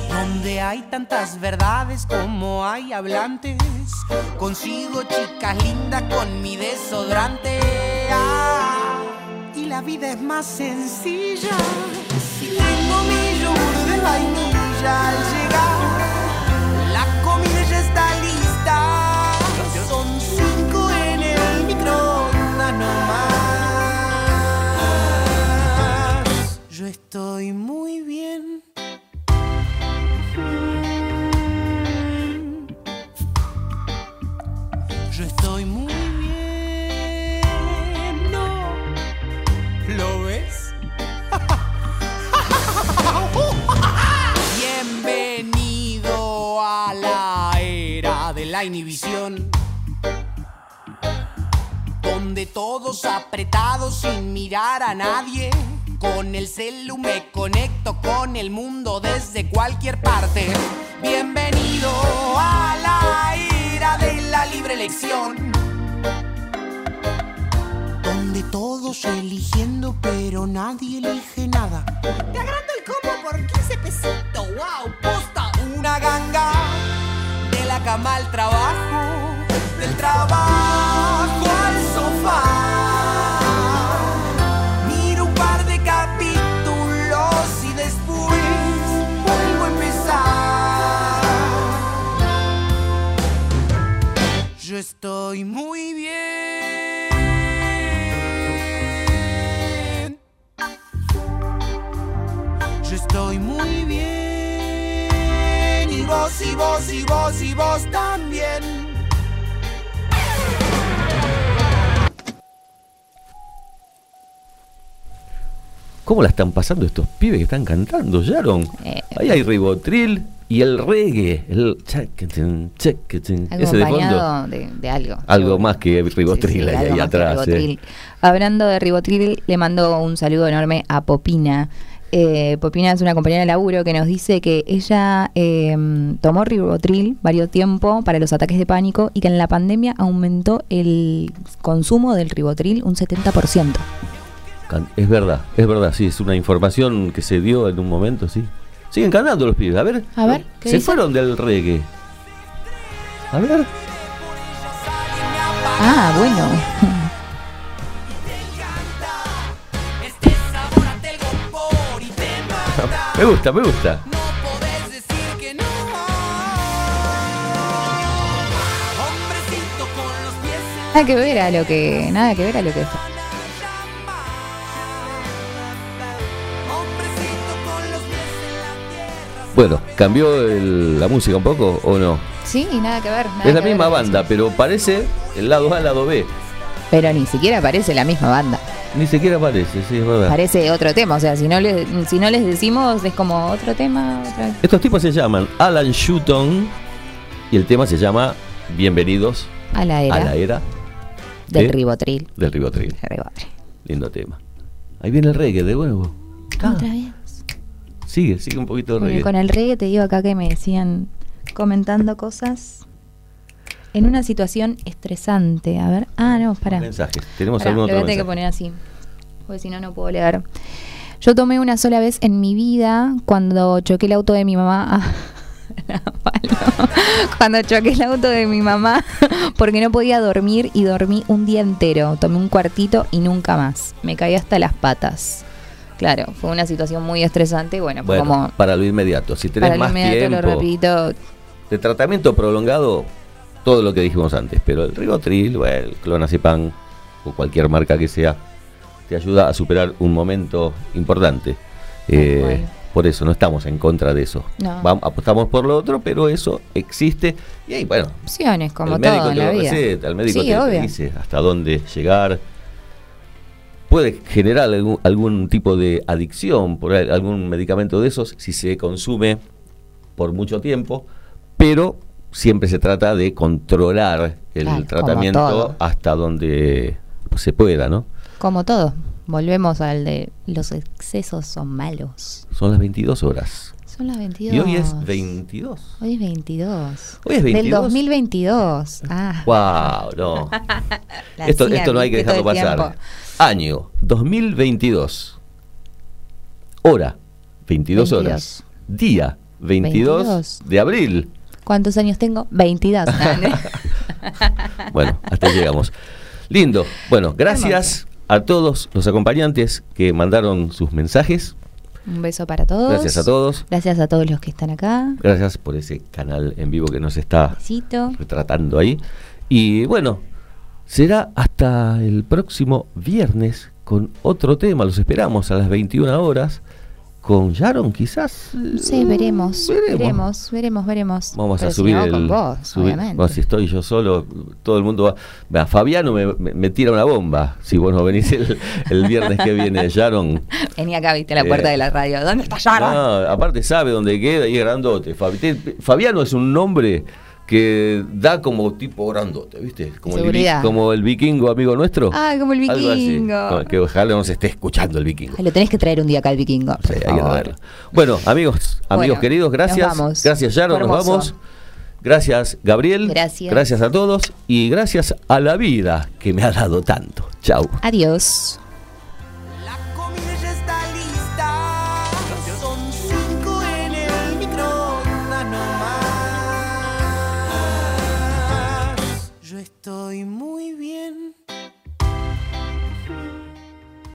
Donde hay tantas verdades como hay hablantes. Consigo chicas lindas con mi desodorante. Ah, y la vida es más sencilla. Si tengo mi yogur de vainilla al llegar, nomás. Yo estoy muy bien. Yo estoy muy bien. ¿Lo ves? Bienvenido a la era de la inhibición. Donde todos apretados sin mirar a nadie. Con el celu me conecto con el mundo desde cualquier parte. Bienvenido a la era de la libre elección. Donde todos eligiendo pero nadie elige nada. Te agrando el combo por 15 pesitos. Wow, posta una ganga. De la cama al trabajo. Del trabajo estoy muy bien. Yo estoy muy bien. Y vos, y vos, y vos, y vos también. ¿Cómo la están pasando estos pibes que están cantando, Sharon? Eh, Ahí hay ribotril y el reggae, el. Ese de fondo. de, de algo. Algo más que ribotril Sí, sí, ahí que atrás. eh. Hablando de ribotril, le mando un saludo enorme a Popina. Eh, Popina es una compañera de laburo que nos dice que ella eh, tomó ribotril varios tiempo para los ataques de pánico y que en la pandemia aumentó el consumo del ribotril un 70%. Es verdad, es verdad, sí, es una información que se dio en un momento, sí. Siguen cantando los pibes, a ver. A ver, ¿qué Se dice? fueron del reggae. A ver. Ah, bueno. Me gusta, me gusta. No podés decir que no. Hombrecito con los pies en Nada que ver a lo que. Nada que ver a lo que. la Bueno, ¿cambió el- la música un poco o no? Sí, nada que ver. nada es la que ver. misma banda, pero parece el lado A, el lado B. Pero ni siquiera parece la misma banda. Ni siquiera parece, sí, es verdad. Parece otro tema. O sea, si no, les, si no les decimos, es como otro tema. otra- Estos tipos se llaman Alan Shuton y el tema se llama Bienvenidos A la era, a la era del de- ribotril. del ribotril. Lindo tema. Ahí viene el reggae de nuevo. Ah, Otra vez. Sigue, sigue un poquito de Porque reggae. con el reggae te digo acá que me decían comentando cosas en una situación estresante. A ver. Ah, no, para. Mensajes. Tenemos Pará, algún otro voy a tener que poner así. Porque si no, no puedo leer. Yo tomé una sola vez en mi vida cuando choqué el auto de mi mamá. Ah, cuando choqué el auto de mi mamá porque no podía dormir y dormí un día entero. Tomé un cuartito y nunca más. Me caí hasta las patas. Claro, fue una situación muy estresante. Bueno, Bueno, como para lo inmediato. Si tenés para lo más inmediato, lo tiempo rapidito. de tratamiento prolongado, todo lo que dijimos antes. Pero el ribotril, o el clonazepam o cualquier marca que sea, te ayuda a superar un momento importante. Eh. Por eso no estamos en contra de eso. No. Vam- apostamos por lo otro, pero eso existe. Y ahí, bueno, Opciones, como el médico todo en te la lo vida. receta, el médico sí, te, te obvio. dice hasta dónde llegar. Puede generar algún, algún tipo de adicción por al- algún medicamento de esos si se consume por mucho tiempo, pero siempre se trata de controlar el Claro, tratamiento hasta donde se pueda, ¿no? Como todo. Volvemos al de los excesos son malos. Son las 22 horas. Son las 22. Y hoy es 22. Hoy es 22. Hoy es 22. Del 2022. Ah. ¡Wow! No. esto, esto no hay que dejarlo pasar. tiempo. Año 2022. Hora 22 horas. Día 22, 22. de abril. ¿Cuántos años tengo? 22. Bueno, hasta llegamos. Lindo. Bueno, gracias a todos los acompañantes que mandaron sus mensajes. Un beso para todos. Gracias a todos. Gracias a todos los que están acá. Gracias por ese canal en vivo que nos está Besito. retratando ahí. Y bueno, será hasta el próximo viernes con otro tema. Los esperamos a las 21 horas. Con Sharon, quizás. Sí, veremos. Veremos. Veremos, veremos, veremos. Vamos Pero a si subir no, el. con vos, subir- obviamente. bueno, si estoy yo solo, todo el mundo va. Vea, Fabiano me, me- tira una bomba. Si vos no venís el, el viernes que viene, Sharon. Vení acá, viste la puerta Eh, de la radio. ¿Dónde está Sharon? No, aparte sabe dónde queda y es grandote. Fabi- te- Fabiano es un nombre que da como tipo grandote, ¿viste? Como, el, como el vikingo amigo nuestro. Ah, como el vikingo. Como Que ojalá no se esté escuchando el vikingo. Ay, lo tenés que traer un día acá al vikingo. Sí, hay que traerlo. Bueno, amigos, amigos Bueno, queridos, gracias. nos vamos. Gracias, Fue nos vamos. Gracias, Gabriel. Gracias. Gracias a todos y gracias a la vida que me ha dado tanto. Chau. Adiós. Nomás. Yo estoy muy bien